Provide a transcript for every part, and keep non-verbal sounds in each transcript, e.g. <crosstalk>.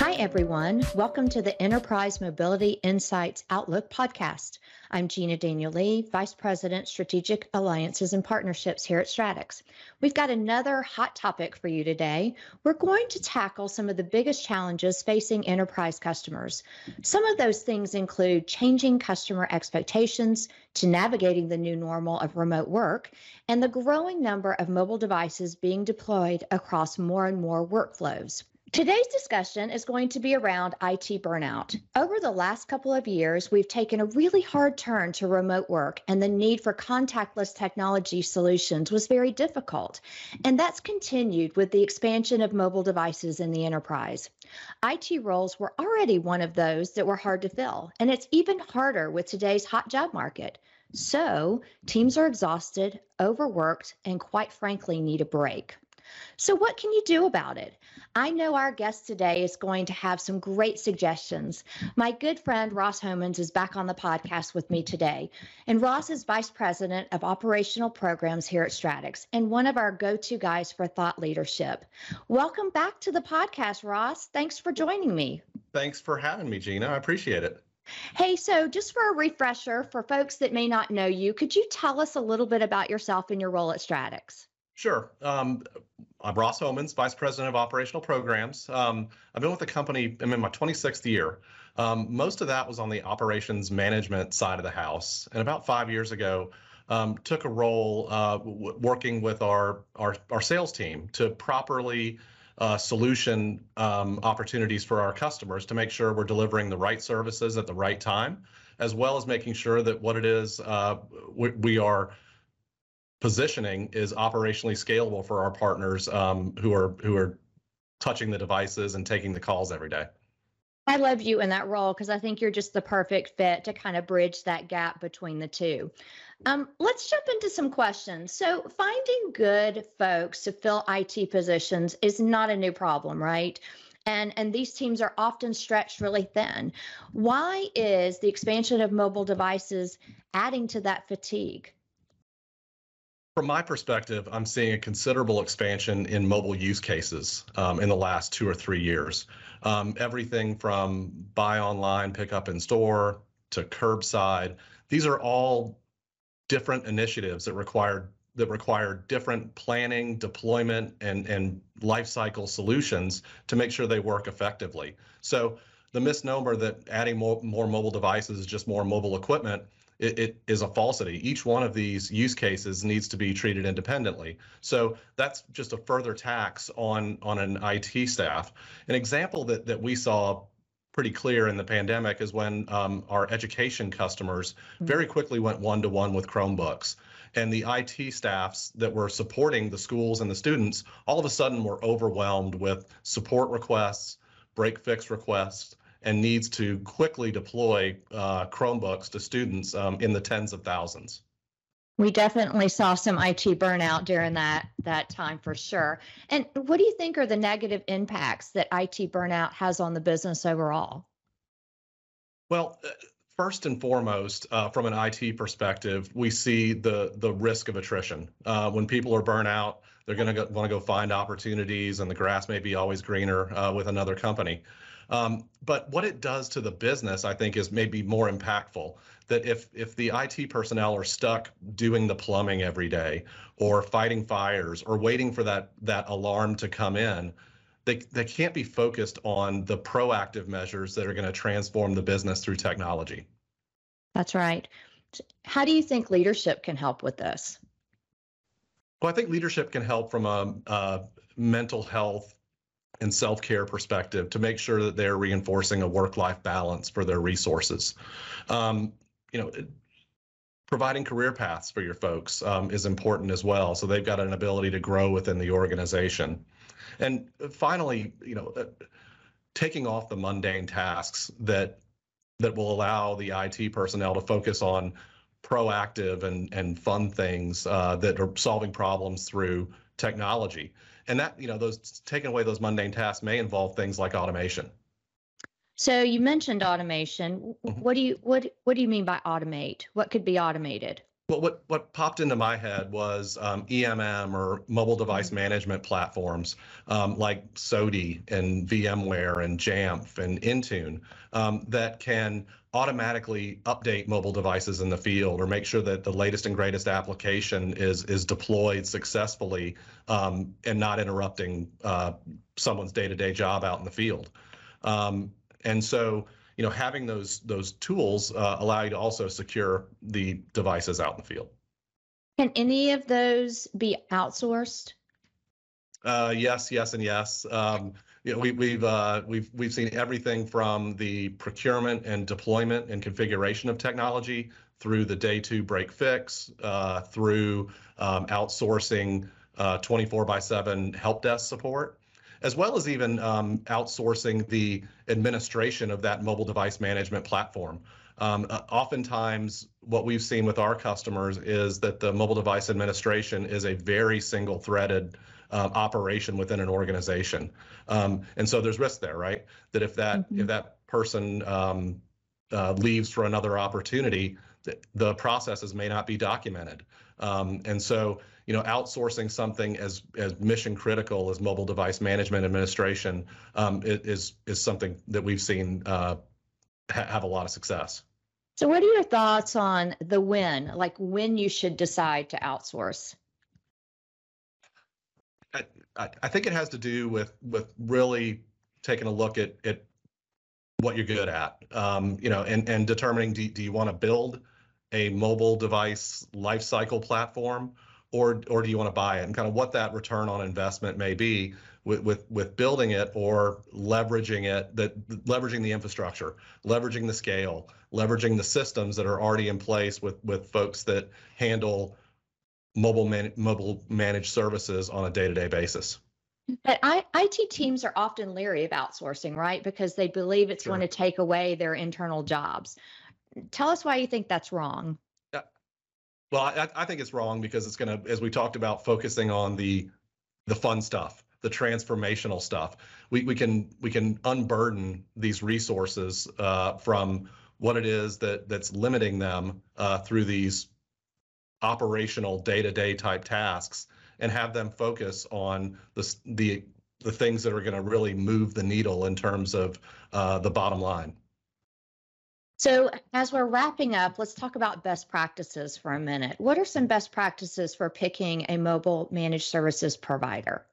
Hi, everyone. Welcome to the Enterprise Mobility Insights Outlook podcast. I'm Gina Daniel Lee, Vice President, Strategic Alliances and Partnerships here at Stratix. We've got another hot topic for you today. We're going to tackle some of the biggest challenges facing enterprise customers. Some of those things include changing customer expectations to navigating the new normal of remote work and the growing number of mobile devices being deployed across more and more workflows. Today's discussion is going to be around IT burnout. Over the last couple of years, we've taken a really hard turn to remote work, and the need for contactless technology solutions was very difficult. And that's continued with the expansion of mobile devices in the enterprise. IT roles were already one of those that were hard to fill, and it's even harder with today's hot job market. So, teams are exhausted, overworked, and quite frankly, need a break. So, what can you do about it? I know our guest today is going to have some great suggestions. My good friend Ross Homans is back on the podcast with me today. And Ross is Vice President of Operational Programs here at Stratix and one of our go to guys for thought leadership. Welcome back to the podcast, Ross. Thanks for joining me. Thanks for having me, Gina. I appreciate it. Hey, so just for a refresher for folks that may not know you, could you tell us a little bit about yourself and your role at Stratix? Sure. Um, I'm Ross Homans, Vice President of Operational Programs. Um, I've been with the company, I'm in my 26th year. Um, most of that was on the operations management side of the house. And about five years ago, um, took a role uh, working with our, our, our sales team to properly uh, solution um, opportunities for our customers to make sure we're delivering the right services at the right time, as well as making sure that what it is uh, we, we are positioning is operationally scalable for our partners um, who are who are touching the devices and taking the calls every day. I love you in that role because I think you're just the perfect fit to kind of bridge that gap between the two. Um, let's jump into some questions. So, finding good folks to fill IT positions is not a new problem, right? And, and these teams are often stretched really thin. Why is the expansion of mobile devices adding to that fatigue? From my perspective, I'm seeing a considerable expansion in mobile use cases um, in the last two or three years. Um, everything from buy online, pick up in store to curbside. These are all different initiatives that require that require different planning, deployment, and and life cycle solutions to make sure they work effectively. So the misnomer that adding more, more mobile devices is just more mobile equipment it, it is a falsity. Each one of these use cases needs to be treated independently. So that's just a further tax on on an IT staff. An example that that we saw pretty clear in the pandemic is when um, our education customers mm-hmm. very quickly went one to one with Chromebooks. And the IT staffs that were supporting the schools and the students all of a sudden were overwhelmed with support requests, break fix requests, and needs to quickly deploy uh, Chromebooks to students um, in the tens of thousands. We definitely saw some IT burnout during that that time for sure. And what do you think are the negative impacts that IT burnout has on the business overall? Well, uh, first and foremost, uh, from an IT perspective, we see the the risk of attrition. Uh, when people are burnt out, they're going to want to go find opportunities, and the grass may be always greener uh, with another company. Um, but what it does to the business, I think, is maybe more impactful. That if if the IT personnel are stuck doing the plumbing every day, or fighting fires, or waiting for that that alarm to come in, they they can't be focused on the proactive measures that are going to transform the business through technology. That's right. How do you think leadership can help with this? Well, I think leadership can help from a, a mental health and self-care perspective to make sure that they're reinforcing a work-life balance for their resources. Um, you know, providing career paths for your folks um, is important as well. So they've got an ability to grow within the organization. And finally, you know, uh, taking off the mundane tasks that that will allow the IT personnel to focus on proactive and and fun things uh, that are solving problems through technology and that you know those taking away those mundane tasks may involve things like automation. So you mentioned automation. Mm-hmm. what do you what what do you mean by automate? What could be automated Well, what what popped into my head was um, EMM or mobile device Mm-hmm. management platforms um, like SOTI and VMware and Jamf and Intune um, that can automatically update mobile devices in the field or make sure that the latest and greatest application is is deployed successfully um, and not interrupting uh, someone's day-to-day job out in the field. Um, and so you know, having those those tools uh, allow you to also secure the devices out in the field. Can any of those be outsourced? Uh, yes, yes, and yes. Um, you know, we, we've uh, we've we've seen everything from the procurement and deployment and configuration of technology through the day two break fix, uh, through um, outsourcing uh, 24 by 7 help desk support, as well as even um, outsourcing the administration of that mobile device management platform. Um, uh, oftentimes, what we've seen with our customers is that the mobile device administration is a very single threaded um, operation within an organization. Um, and so there's risk there, right? That if that Mhm. if that person um, uh, leaves for another opportunity, th- the processes may not be documented. Um, and so, you know, outsourcing something as as mission critical as mobile device management administration um, is is something that we've seen uh, ha- have a lot of success. So, what are your thoughts on the when, like when you should decide to outsource? I, I think it has to do with with really taking a look at at what you're good at, um, you know, and and determining do, do you want to build a mobile device lifecycle platform, or or do you want to buy it, and kind of what that return on investment may be with with with building it or leveraging it, that leveraging the infrastructure, leveraging the scale, leveraging the systems that are already in place with with folks that handle mobile man, mobile managed services on a day-to-day basis. But I, IT teams are often leery of outsourcing, right? Because they believe it's going to take away their internal jobs. Tell us why you think that's wrong. Well, I, I think it's wrong because it's going to, as we talked about, focusing on the the fun stuff, the transformational stuff. We we can we can unburden these resources uh, from what it is that that's limiting them uh, through these operational day-to-day type tasks, and have them focus on the the the things that are going to really move the needle in terms of uh, the bottom line. So, as we're wrapping up, let's talk about best practices for a minute. What are some best practices for picking a mobile managed services provider?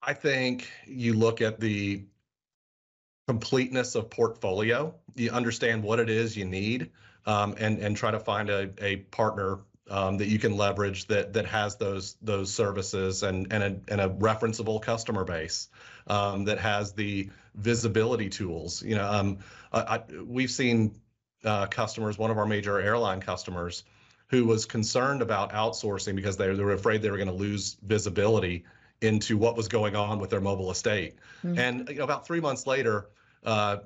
I think you look at the completeness of portfolio. You understand what it is you need, um, and and try to find a a partner um, that you can leverage that that has those those services and and a and a referenceable customer base um, that has the visibility tools. You know, um, I, I, we've seen uh, customers. One of our major airline customers who was concerned about outsourcing because they, they were afraid they were going to lose visibility into what was going on with their mobile estate. Mhm. And you know, about three months later, uh,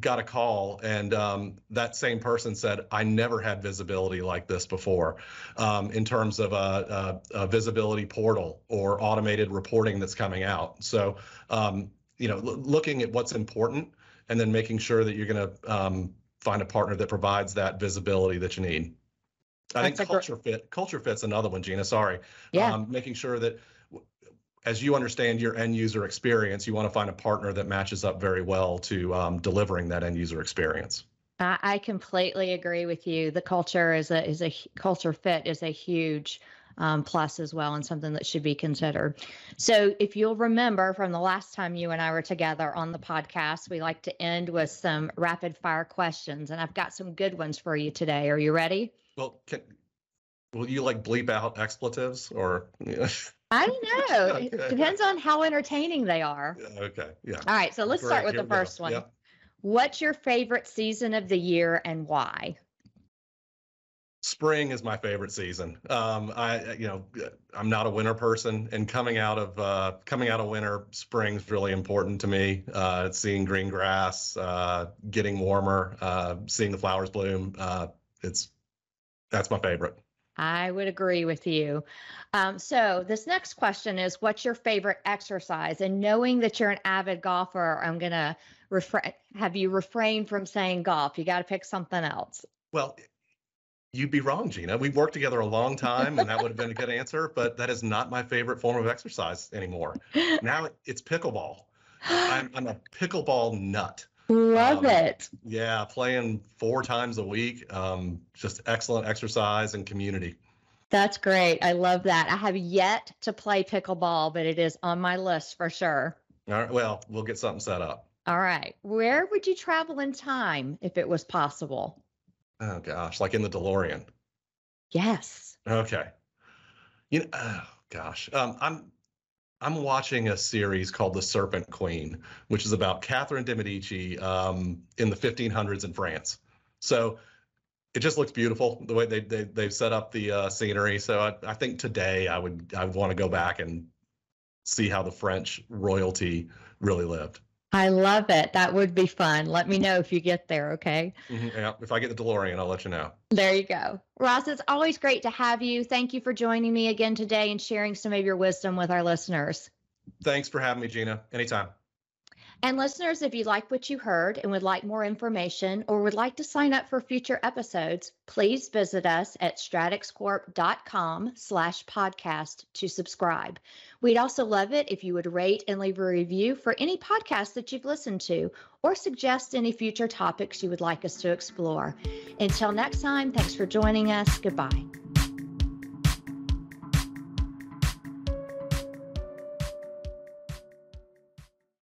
got a call, and um, that same person said, "I never had visibility like this before, um, in terms of a, a, a visibility portal or automated reporting that's coming out." So, um, you know, looking at what's important and then making sure that you're going to um, find a partner that provides that visibility that you need. I think That's gr- culture fit culture fit's another one, Gina. Sorry Yeah. um, making sure that as you understand your end user experience, you want to find a partner that matches up very well to um, delivering that end user experience. I, completely agree with you. The culture is a is a culture fit is a huge um, plus as well, and something that should be considered. So, if you'll remember from the last time you and I were together on the podcast, we like to end with some rapid fire questions, and I've got some good ones for you today. Are you ready? Well, can, will you like bleep out expletives or? <laughs> I don't know. <laughs> It depends on how entertaining they are. okay, yeah. All right, so let's start with here the first one. What's your favorite season of the year and why? Spring is my favorite season. Um, I, you know, I'm not a winter person, and coming out of uh, coming out of winter, spring's really important to me. Uh, seeing green grass, uh, getting warmer, uh, seeing the flowers bloom. Uh, it's that's my favorite. I would agree with you. Um, so this next question is, what's your favorite exercise? And knowing that you're an avid golfer, I'm gonna refra- have you refrain from saying golf. You got to pick something else. Well, You'd be wrong, Gina. We've worked together a long time, and that would have been a good answer. But that is not my favorite form of exercise anymore. <laughs> Now it's pickleball. I'm, I'm a pickleball nut. Love um, it. Yeah, playing four times a week. Um, just excellent exercise and community. That's great. I love that. I have yet to play pickleball, but it is on my list for sure. All right. Well, we'll get something set up. All right. Where would you travel in time if it was possible? Oh gosh, like in the DeLorean. Yes. Okay. You know, oh gosh, um, I'm I'm watching a series called The Serpent Queen, which is about Catherine de Medici um, in the 1500s in France. So it just looks beautiful the way they, they they've set up the uh, scenery. So I, I think today I would I would want to go back and see how the French royalty really lived. I love it. That would be fun. Let me know if you get there, okay? Mm-hmm. Yeah, if I get the DeLorean, I'll let you know. There you go. Ross, it's always great to have you. Thank you for joining me again today and sharing some of your wisdom with our listeners. Thanks for having me, Gina. Anytime. And listeners, if you like what you heard and would like more information or would like to sign up for future episodes, please visit us at stratixcorp.com slash podcast to subscribe. We'd also love it if you would rate and leave a review for any podcast that you've listened to or suggest any future topics you would like us to explore. Until next time, thanks for joining us. Goodbye.